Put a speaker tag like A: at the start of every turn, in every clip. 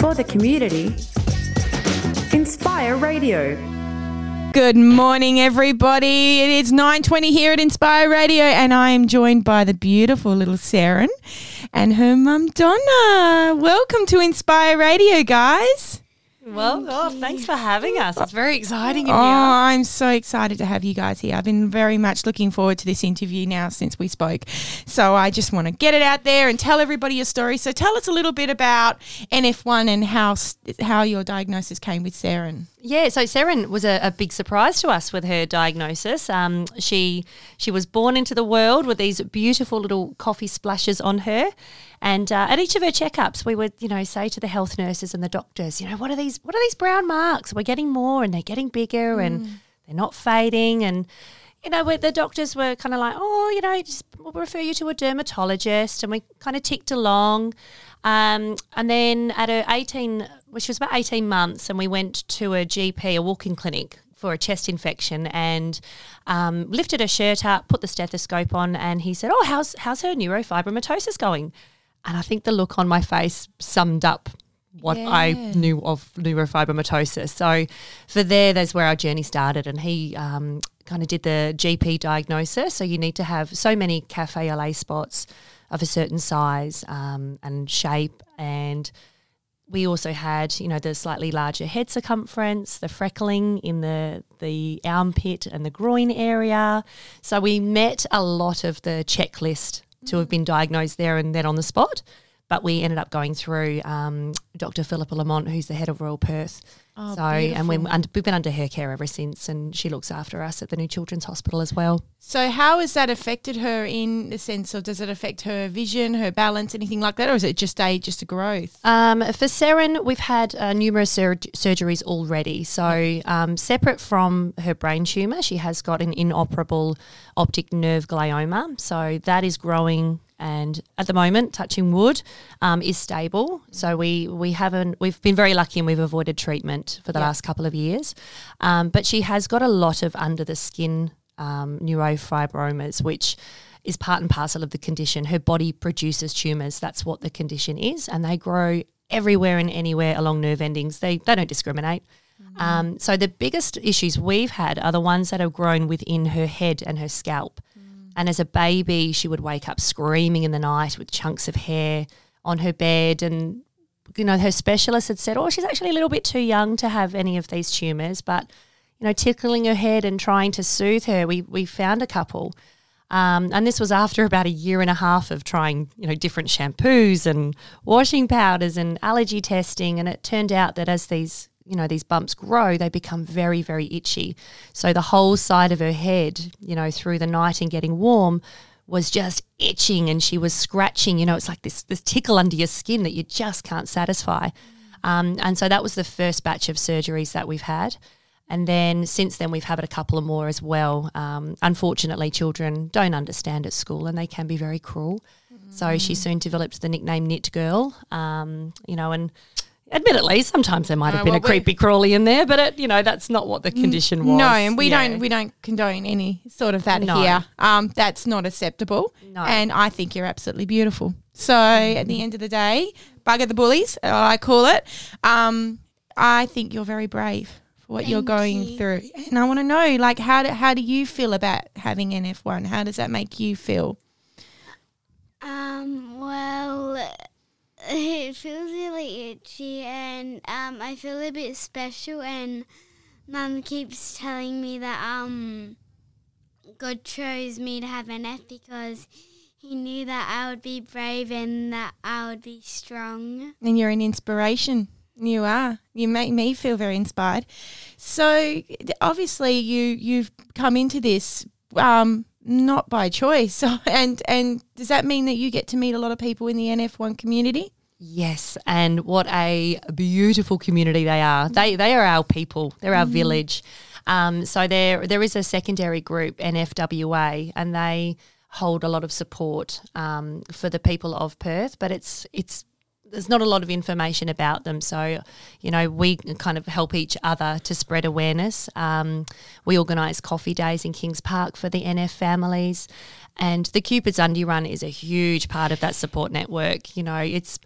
A: for the community. Inspire Radio.
B: Good morning, everybody. It is 9.20 here at Inspire Radio, and I am joined by the beautiful little Saren and her mum, Donna. Welcome to Inspire Radio, guys.
C: Well, oh, thanks for having us. It's very exciting in
B: Oh. I'm so excited to have you guys here. I've been very much looking forward to this interview now since we spoke. So I just want to get it out there and tell everybody your story. So tell us a little bit about NF1 and how how your diagnosis came with Saren.
C: Yeah, so Seren was a, a big surprise to us with her diagnosis. Um, she she was born into the world with these beautiful little coffee splashes on her, and uh, at each of her checkups, we would you know say to the health nurses and the doctors, you know, what are these what are these brown marks? We're getting more, and they're getting bigger, and they're not fading, and you know, the doctors were kind of like, oh, you know, just we'll refer you to a dermatologist, and we kind of ticked along. Um, and then at her 18, which was about 18 months, and we went to a GP, a walk-in clinic for a chest infection, and um, lifted her shirt up, put the stethoscope on, and he said, oh, how's, how's her neurofibromatosis going? And I think the look on my face summed up what I knew of neurofibromatosis. So for there, that's where our journey started. And he um, kind of did the GP diagnosis. So you need to have so many cafe au lait spots of a certain size um, and shape. And we also had, you know, the slightly larger head circumference, the freckling in the the armpit and the groin area. So we met a lot of the checklist to have been diagnosed there and then on the spot. But we ended up going through um, Dr. Philippa Lamont, who's the head of Royal Perth.
B: Oh,
C: so, and we're under, we've been under her care ever since, and she looks after us at the New Children's Hospital as well.
B: So how has that affected her in the sense of does it affect her vision, her balance, anything like that, or is it just a just a growth?
C: Um, for Seren, we've had uh, numerous sur- surgeries already. So, um, separate from her brain tumour, she has got an inoperable optic nerve glioma. So, that is growing and at the moment, touching wood, um, is stable. So we we haven't we've been very lucky and we've avoided treatment for the last couple of years. Um, but she has got a lot of under the skin um, neurofibromas, which is part and parcel of the condition. Her body produces tumours. That's what the condition is, and they grow everywhere and anywhere along nerve endings. They they don't discriminate. Um, so the biggest issues we've had are the ones that have grown within her head and her scalp. And as a baby, she would wake up screaming in the night with chunks of hair on her bed. And, you know, her specialist had said, oh, she's actually a little bit too young to have any of these tumours. But, you know, tickling her head and trying to soothe her, we, we found a couple. Um, and this was after about a year and a half of trying, you know, different shampoos and washing powders and allergy testing. And it turned out that as these you know these bumps grow they become very very itchy. So the whole side of her head you know through the night and getting warm was just itching and she was scratching you know it's like this this tickle under your skin that you just can't satisfy. Um, and so that was the first batch of surgeries that we've had. And then since then we've had a couple of more as well. Um, unfortunately children don't understand at school and they can be very cruel. So she soon developed the nickname nit girl. Um, you know and Admittedly, sometimes there might have
B: No,
C: been
B: well,
C: a creepy crawly in there, but it, you know that's not what the condition was.
B: No, and we
C: Yeah.
B: don't we don't condone any sort of that
C: No.
B: here. Um, that's not acceptable.
C: No.
B: And I think you're absolutely beautiful. So at the end of the day, bugger the bullies, uh, I call it. Um, I think you're very brave for what you're going
D: you.
B: through, and I want to know, like, how do how do you feel about having NF1? How does that make you feel?
D: Um, I feel a bit special. And Mum keeps telling me that um, God chose me to have NF because He knew that I would be brave and that I would be strong.
B: and you're an inspiration. You are. You make me feel very inspired. So obviously, you you've come into this um, not by choice, and and does that mean that you get to meet a lot of people in the NF1 community?
C: Yes, and what a beautiful community they are. They they are our people. They're our village. Um, so there there is a secondary group NFWA, and they hold a lot of support um, for the people of Perth. But it's it's there's not a lot of information about them. So, you know, we kind of help each other to spread awareness. Um, we organise coffee days in Kings Park for the NF families. And the Cupid's Undie Run is a huge part of that support network. You know, it's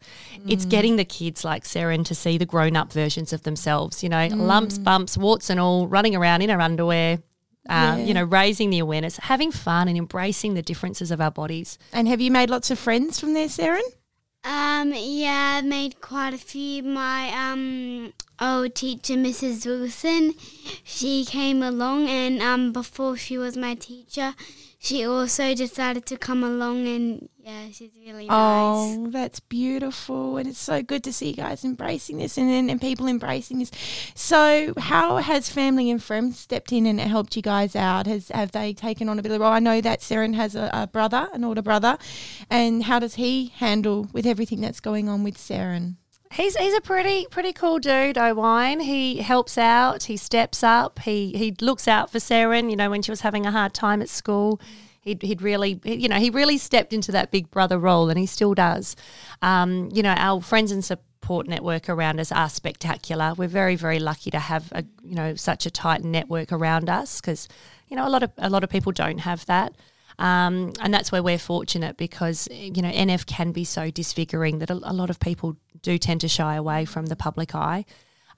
C: it's getting the kids like Seren to see the grown up versions of themselves. You know, lumps, bumps, warts, and all, running around in our underwear. Um,
B: Yeah.
C: You know, raising the awareness, having fun, and embracing the differences of our bodies.
B: And have you made lots of friends from there, Saren?
D: Um, yeah, I made quite a few. My um old teacher, Mrs. Wilson, she came along, and um before she was my teacher, she also decided to come along, and yeah, she's really oh, nice.
B: Oh, that's beautiful. And it's so good to see you guys embracing this and then and people embracing this. So how has family and friends stepped in and helped you guys out? Has have they taken on a bit of a role? I know that Seren has a, a brother, an older brother. And how does he handle with everything that's going on with Seren?
C: He's he's a pretty pretty cool dude, Owain. He helps out. He steps up. He he looks out for Seren. You know, when she was having a hard time at school, he'd he'd really you know he really stepped into that big brother role, and he still does. Um, you know, our friends and support network around us are spectacular. We're very very lucky to have a you know such a tight network around us because you know a lot of a lot of people don't have that. Um, and that's where we're fortunate because you know NF can be so disfiguring that a, a lot of people do tend to shy away from the public eye.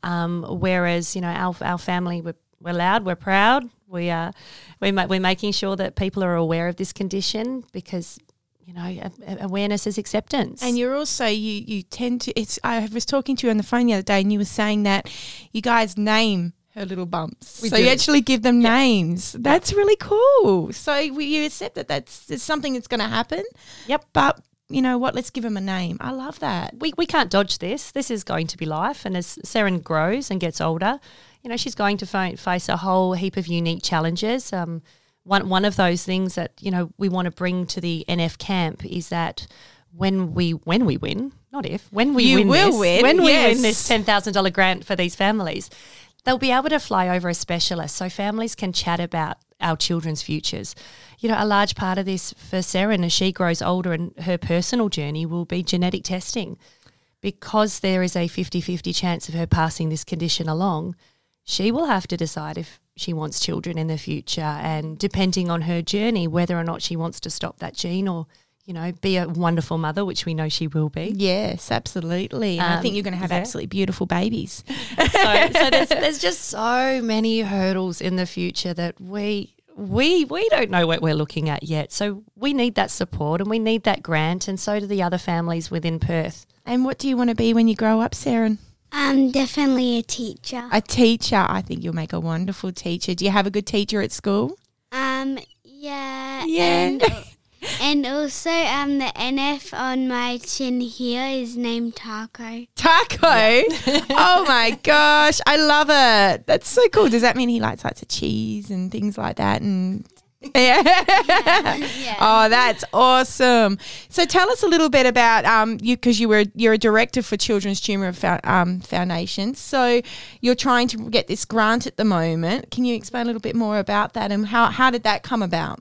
C: Um, whereas you know our our family we're, we're loud, we're proud, we are we're, ma- we're making sure that people are aware of this condition because you know awareness is acceptance.
B: And you're also you you tend to it's I was talking to you on the phone the other day and you were saying that you guys name her little bumps.
C: We
B: so
C: do.
B: you actually give them names. That's really cool. So we, you accept that that's, that's something that's going to happen.
C: Yep.
B: But you know what? Let's give them a name. I love that.
C: we, we can't dodge this. This is going to be life. And as Seren grows and gets older, you know, she's going to fa- face a whole heap of unique challenges. Um, one, one of those things that, you know, we want to bring to the NF camp is that when we when we win, not if, when we
B: You
C: win
B: will
C: this,
B: win,
C: when we win this $10,000 grant for these families, they'll be able to fly over a specialist so families can chat about our children's futures. You know, a large part of this for Seren as she grows older and her personal journey will be genetic testing. Because there is a 50 50 chance of her passing this condition along, she will have to decide if she wants children in the future and depending on her journey, whether or not she wants to stop that gene or, you know, be a wonderful mother, which we know she will be.
B: Yes, absolutely. And I
C: Um,
B: think you're going to have
C: yeah.
B: absolutely beautiful babies.
C: so, so there's, there's just so many hurdles in the future that we we we don't know what we're looking at yet. So we need that support and we need that grant, and so do the other families within Perth.
B: And what do you want to be when you grow up, Saren?
D: Um, definitely a teacher.
B: A teacher. I think you'll make a wonderful teacher. Do you have a good teacher at school?
D: Um, yeah.
B: Yeah.
D: And, and also, um, the NF on my chin here is named Taco.
B: Taco. oh my gosh, I love it. That's so cool. Does that mean he likes lots of cheese and things like that? And yeah.
D: Yeah.
B: Oh, that's awesome. So tell us a little bit about um you because you were you're a director for Children's Tumor um, Foundation. So you're trying to get this grant at the moment. Can you explain a little bit more about that and how how did that come about?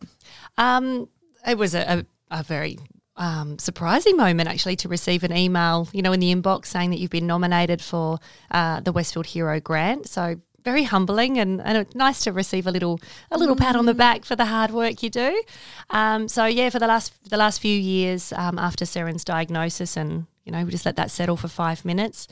C: Um, it was a, a, a very um, surprising moment actually to receive an email, you know, in the inbox saying that you've been nominated for uh, the Westfield Hero Grant. So very humbling and, and nice to receive a little a little pat on the back for the hard work you do. Um, so yeah, for the last the last few years um, after Seren's diagnosis and you know, we just let that settle for five minutes.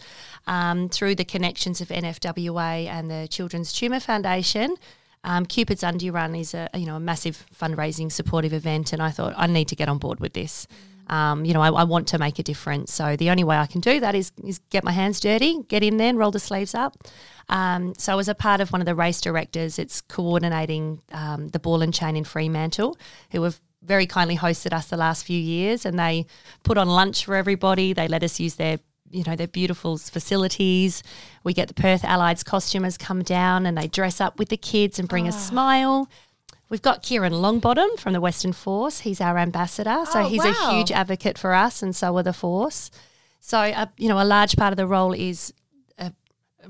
C: Um, through the connections of NFWA and the Children's Tumour Foundation, um, Cupid's Undie Run is a you know a massive fundraising supportive event, and I thought I need to get on board with this. Um, you know, I, I want to make a difference. So the only way I can do that is is get my hands dirty, get in there, and roll the sleeves up. Um, so as a part of one of the race directors, it's coordinating um, the ball and chain in Fremantle, who have very kindly hosted us the last few years, and they put on lunch for everybody. They let us use their you know their beautiful facilities. We get the Perth Allied's costumers come down and they dress up with the kids and bring a smile. We've got Kieran Longbottom from the Western Force. He's our ambassador, so
B: Oh,
C: he's
B: wow.
C: a huge advocate for us, and so are the Force. So, uh, you know, a large part of the role is uh,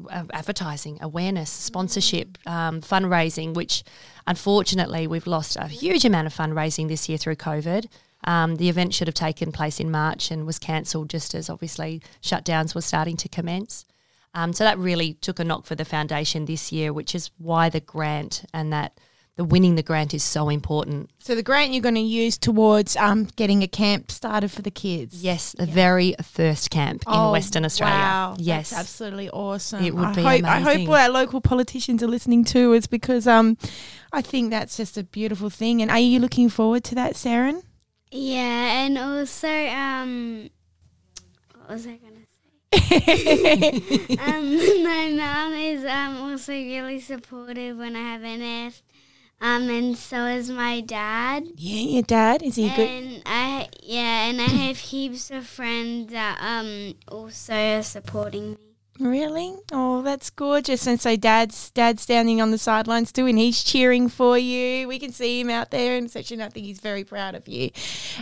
C: uh, advertising, awareness, sponsorship, um, fundraising, which unfortunately we've lost a huge amount of fundraising this year through COVID. Um, the event should have taken place in March and was cancelled just as obviously shutdowns were starting to commence. Um, so that really took a knock for the foundation this year, which is why the grant and that the winning the grant is so important.
B: So the grant you're going to use towards um, getting a camp started for the kids.
C: Yes, the very first camp in
B: Oh,
C: Western Australia.
B: Wow,
C: yes,
B: that's absolutely awesome.
C: It would
B: I
C: be
B: hope, I hope our local politicians are listening too. It's because um, I think that's just a beautiful thing. And are you looking forward to that, Saren?
D: Yeah, and also, um, what was I gonna say? um, my mum is um also really supportive when I have NF, um, and so is my dad.
B: Yeah, your dad is he good?
D: And I yeah, and I have heaps of friends that um also are supporting me.
B: Really? Oh, that's gorgeous. And so dad's dad's standing on the sidelines too, and he's cheering for you. We can see him out there in section. I think he's very proud of you,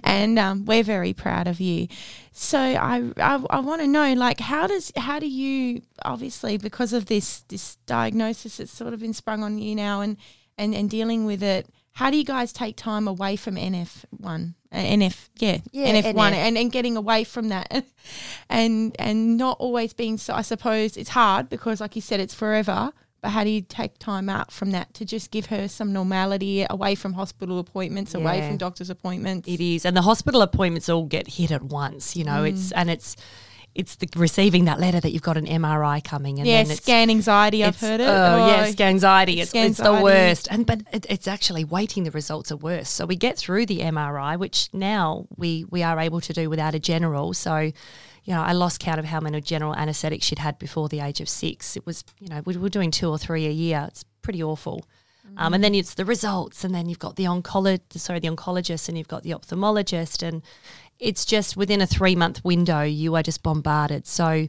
B: and um, we're very proud of you. So I I, I want to know, like, how does how do you obviously because of this this diagnosis that's sort of been sprung on you now, and and and dealing with it. How do you guys take time away from NF one? Uh, NF, yeah,
C: Yeah,
B: NF one,
C: NF.
B: and, and getting away from that, and and not always being so. I suppose it's hard because, like you said, it's forever. But how do you take time out from that to just give her some normality away from hospital appointments, away from doctor's appointments?
C: It is, and the hospital appointments all get hit at once. You know,
B: Mm.
C: it's and it's it's the receiving that letter that you've got an MRI coming, and
B: yeah, scan anxiety. I've heard it.
C: Oh, yes, anxiety. It's, it's the worst. And but it, it's actually waiting. The results are worse. So we get through the MRI, which now we we are able to do without a general. So, you know, I lost count of how many general anaesthetics she'd had before the age of six. It was, you know, we were doing two or three a year. It's pretty awful. Um, and then it's the results, and then you've got the oncologist, sorry, the oncologist, and you've got the ophthalmologist, and it's just within a three month window, you are just bombarded. So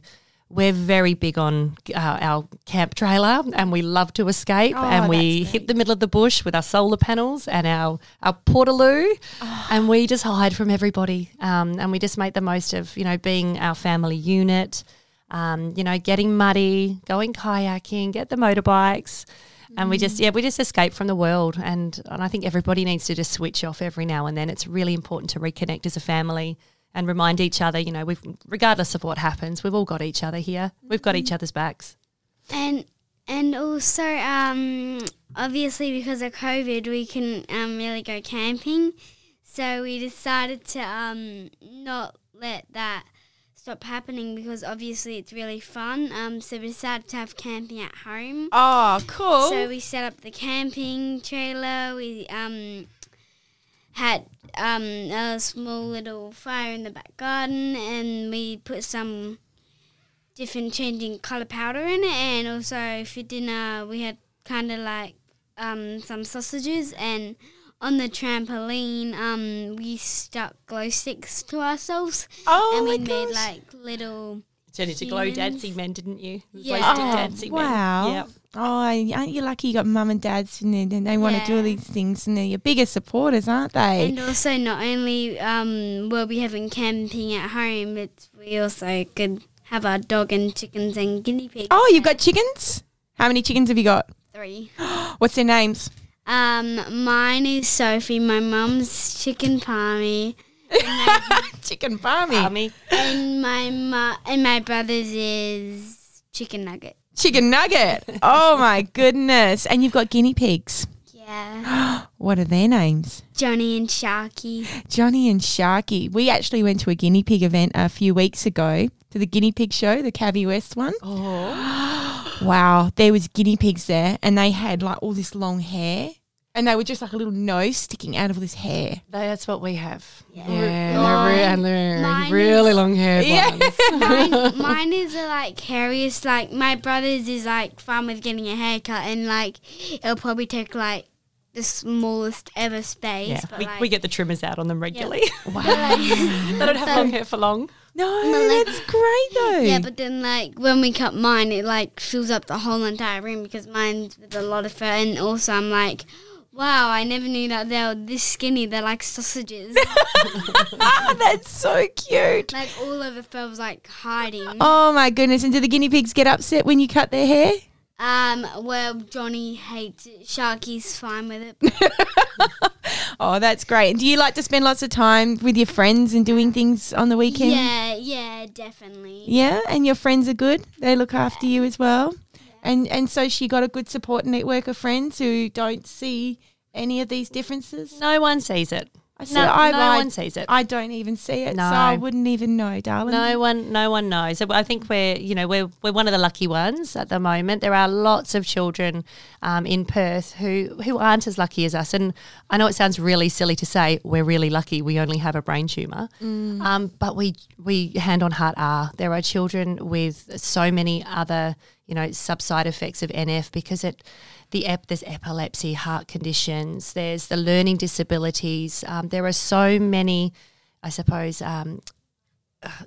C: we're very big on uh, our camp trailer, and we love to escape,
B: Oh,
C: and we hit the middle of the bush with our solar panels and our our portaloo,
B: Oh.
C: and we just hide from everybody, um, and we just make the most of you know being our family unit. Um, you know, getting muddy, going kayaking, get the motorbikes, and we just yeah we just escape from the world. And and I think everybody needs to just switch off every now and then. It's really important to reconnect as a family and remind each other you know we've regardless of what happens we've all got each other here. We've got each other's backs.
D: And and also um obviously because of COVID we can't um really go camping. So we decided to um not let that stop happening because obviously it's really fun. Um so we decided to have camping at home.
B: Oh, cool.
D: So we set up the camping trailer. We um had um a small little fire in the back garden, and we put some different changing color powder in it, and also for dinner we had kind of like um some sausages and. On the trampoline, um, we stuck glow sticks to ourselves,
B: oh
D: and
B: my
D: we made like little
C: turned into glow dancing men didn't you
D: Yeah.
C: Glow stick
B: Oh,
C: dancing men.
B: wow.
C: Yep.
B: Oh, aren't you lucky you got mum and dads and they, and they want to do all these things and they're your biggest supporters, aren't they?
D: And also, not only um, will we having camping at home, but we also could have our dog and chickens and guinea pigs.
B: oh, you've got chickens? How many chickens have you got?
D: Three.
B: What's their names?
D: Um, mine is Sophie. My mum's chicken palmy,
B: Chicken farming.
C: Army.
D: and my mu- and my brother's is chicken nugget.
B: Chicken nugget. oh my goodness. And you've got guinea pigs.
D: Yeah,
B: What are their names?
D: Johnny and Sharky.
B: Johnny and Sharky. We actually went to a guinea pig event a few weeks ago to the guinea pig show, the Cavi West one.
C: Oh.
B: Wow, there was guinea pigs there, and they had like all this long hair, and they were just like a little nose sticking out of this hair.
C: That's what we have.
D: Yeah.
C: Yeah,
D: Mine-
C: they're re- and they're really
D: is-
C: long haired
B: Yeah.
C: ones.
D: mine, mine is uh, like hairiest. Like my brother's is like fun with getting a haircut, and like it'll probably take like the smallest ever space.
C: Yeah,
D: but,
C: we,
D: like,
C: we get the trimmers out on them regularly.
B: Wow.
C: they don't have long hair for long.
B: No,
D: like-
B: that's great though.
D: Yeah, but then like when we cut mine, it like fills up the whole entire room because mine's with a lot of fur, and also I'm like. Wow, I never knew that they were this skinny. They're like sausages.
B: ah, that's so cute.
D: like all of the fur was like hiding.
B: Oh my goodness! And do the guinea pigs get upset when you cut their hair?
D: Um, well, Johnny hates it. Sharky's fine with it.
B: Oh, that's great. And do you like to spend lots of time with your friends and doing things on the weekend?
D: yeah, yeah, definitely.
B: Yeah, and your friends are good. They look after you as well. And and so she got a good support network of friends who don't see any of these differences.
C: No one sees it.
B: I
C: No,
B: I,
C: no
B: I-
C: one sees it.
B: I don't even see it,
C: No.
B: so I wouldn't even know, darling.
C: No one, no one knows. So I think we're, you know, we're we're one of the lucky ones at the moment. There are lots of children um, in Perth who who aren't as lucky as us. And I know it sounds really silly to say we're really lucky. We only have a brain tumor, um, but we we hand on heart are. There are children with so many other, you know, sub side effects of NF because it. The ep- there's epilepsy, heart conditions. There's the learning disabilities. Um, there are so many, I suppose, um,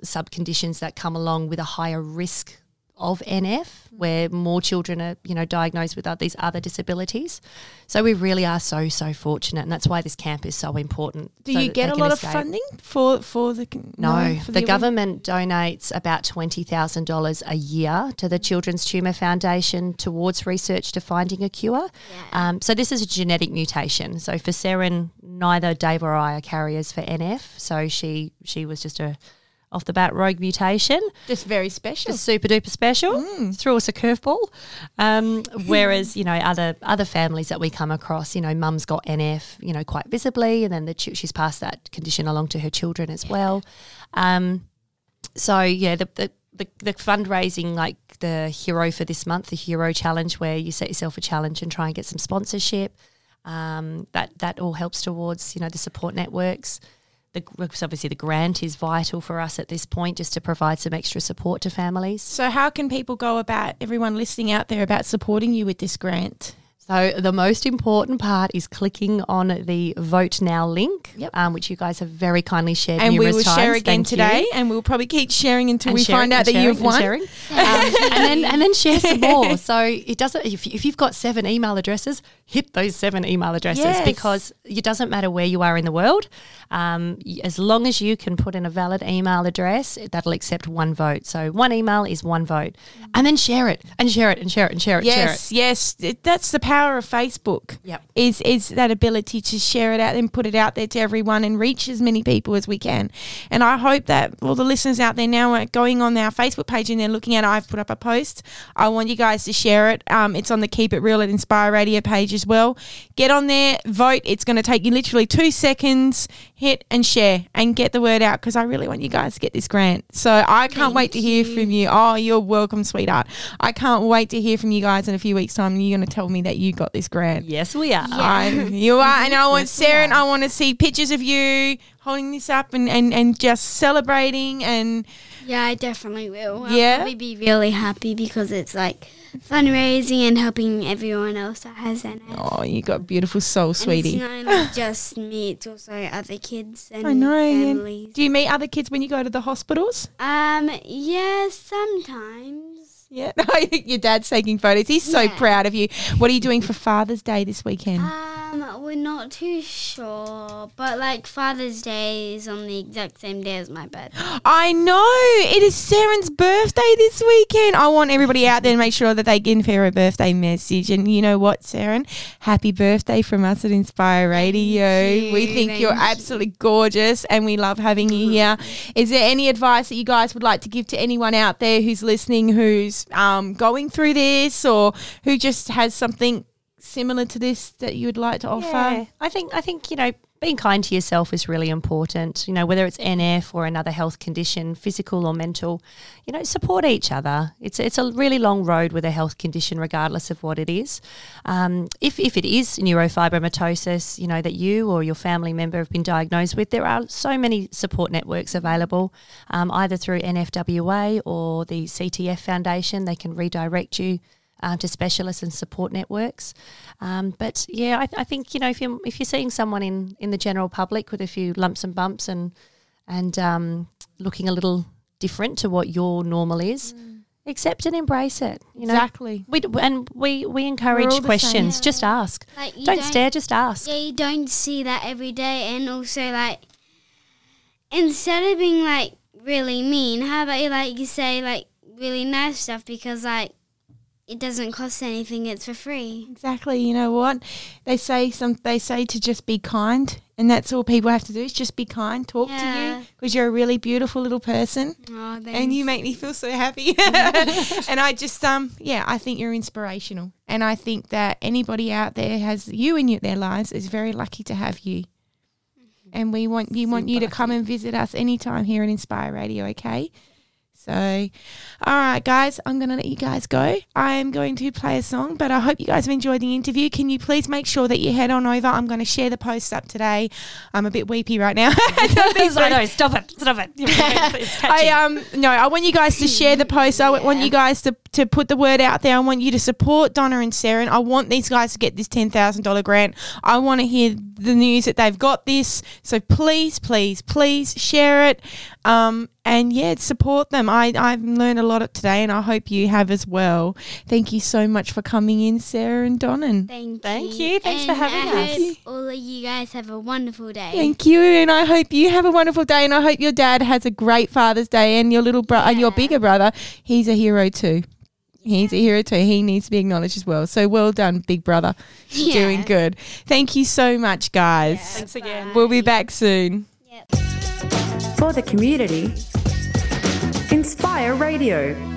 C: sub conditions that come along with a higher risk of NF, where more children are, you know, diagnosed with oth- these other disabilities. So we really are so so fortunate, and that's why this camp is so important.
B: Do
C: so
B: you get a lot
C: escape.
B: of funding for for the con-
C: No,
B: for
C: the, government donates about twenty thousand dollars a year to the Children's Tumour Foundation towards research to finding a cure. Um, so this is a genetic mutation. So for Seren, neither Dave or I are carriers for NF. So she she was just a off the bat rogue mutation
B: just very special.
C: just super duper special. Threw us a curveball. Um, whereas you know other other families that we come across, you know, mum's got NF, you know, quite visibly, and then the ch- she's passed that condition along to her children as well. Um, so yeah, the, the the the fundraising like the hero for this month, the hero challenge, where you set yourself a challenge and try and get some sponsorship. Um, that that all helps towards you know the support networks. The, obviously the grant is vital for us at this point, just to provide some extra support to families.
B: so how can people go about everyone listening out there about supporting you with this grant?
C: So the most important part is clicking on the Vote Now link,
B: Yep.
C: um, which you guys have very kindly shared
B: And we will
C: times.
B: share again
C: Thank you.
B: today, and we'll probably keep sharing until
C: And
B: we
C: sharing
B: find out that you've won.
C: and sharing. Um, and then and then share some more. So it doesn't. If, if you've got seven email addresses, hit those seven email addresses
B: Yes.
C: because it doesn't matter where you are in the world. Um, as long as you can put in a valid email address, that'll accept one vote. So one email is one vote, and then share it and share it and share it and share it. share it.
B: Yes, yes, It- that's the power of Facebook.
C: Yep.
B: Is is that ability to share it out and put it out there to everyone and reach as many people as we can. And I hope that all the listeners out there now are going on our Facebook page and they're looking at. I've put up a post. I want you guys to share it. Um, it's on the Keep It Real at Inspire Radio page as well. Get on there, vote. It's going to take you literally two seconds. Hit and share and get the word out because I really want you guys to get this grant. So I can't wait to hear from you. Oh, you're welcome, sweetheart. I can't wait to hear from you guys in a few weeks' time. And you're going to tell me that you got this grant.
C: Yes, we are.
B: I, you are, and I want
C: Yes,
B: Sarah, and. I want to see pictures of you holding this up and, and, and just celebrating. And
D: Yeah, I definitely will. I'll
B: Yeah?
D: probably be really happy because it's like fundraising and helping everyone else that has NF.
B: oh, you got a beautiful soul,
D: And
B: sweetie.
D: it's not only just me; it's also other kids and
B: I know.
D: families.
B: Do you meet other kids when you go to the hospitals?
D: Um, yeah, sometimes.
B: Yeah, your dad's taking photos. He's so
D: Yeah.
B: proud of you. What are you doing for Father's Day this weekend?
D: Um, we're not too sure, but like Father's Day is on the exact same day as my birthday.
B: I know it is Saren's birthday this weekend. I want everybody out there to make sure that they give her a birthday message. And you know what, Saren? Happy birthday from us at Inspire Radio.
D: you,
B: we think you're
D: you.
B: absolutely gorgeous, and we love having you here. Is there any advice that you guys would like to give to anyone out there who's listening, who's um, going through this, or who just has something similar to this that you would like to offer?
C: Yeah, I think I think you know being kind to yourself is really important. You know whether it's NF or another health condition, physical or mental. You know support each other. It's it's a really long road with a health condition, regardless of what it is. Um, if if it is neurofibromatosis, you know that you or your family member have been diagnosed with, there are so many support networks available, um, either through NFWA or the CTF Foundation. They can redirect you uh, to specialists and support networks. Um, but yeah, I, I think you know if you're if you're seeing someone in in the general public with a few lumps and bumps and and um, looking a little different to what your normal is, accept and embrace it. You know,
B: Exactly.
C: we d- and we we encourage
B: all the same.
C: questions. Just ask.
D: Like you
C: Don't, stare. Just ask.
D: Yeah, you don't see that every day, and also like instead of being like really mean, how about you like you say like really nice stuff because like it doesn't cost anything. It's for free.
B: Exactly. You know what? They say some they say to just be kind and that's all people have to do is just be kind, talk to you because you're a really beautiful little person.
D: Oh,
B: and you make me feel so happy. and I just um yeah, I think you're inspirational, and I think that anybody out there has you in your, their lives is very lucky to have you. And we want you want you to come and visit us anytime here at Inspire Radio. Okay. So, all right, guys, I'm going to let you guys go. I am going to play a song, but I hope you guys have enjoyed the interview. Can you please make sure that you head on over? I'm going to share the post up today. I'm a bit weepy right now.
C: I know. Stop it. Stop it. It's catchy.
B: I um no, I want you guys to share the post. I want you guys to, to put the word out there. I want you to support Donna and Sarah. And I want these guys to get this ten thousand dollar grant. I want to hear the news that they've got this. So please, please, please share it. Um and yeah, support them. I I've learned a lot today, and I hope you have as well. Thank you so much for coming in, Sarah and Donnan.
D: Thank,
C: Thank
D: you.
C: you. Thanks for having
D: I
C: us.
D: hope all of you guys have a wonderful day.
B: Thank you, and I hope you have a wonderful day. And I hope your dad has a great Father's Day, and your little brother, and
D: your
B: bigger brother, he's a hero too. He's a hero too. He needs to be acknowledged as well. So well done, big brother.
D: Yeah.
B: Doing good. Thank you so much, guys.
C: Thanks again.
B: We'll be back soon.
D: Yep.
A: For the community, Inspire Radio.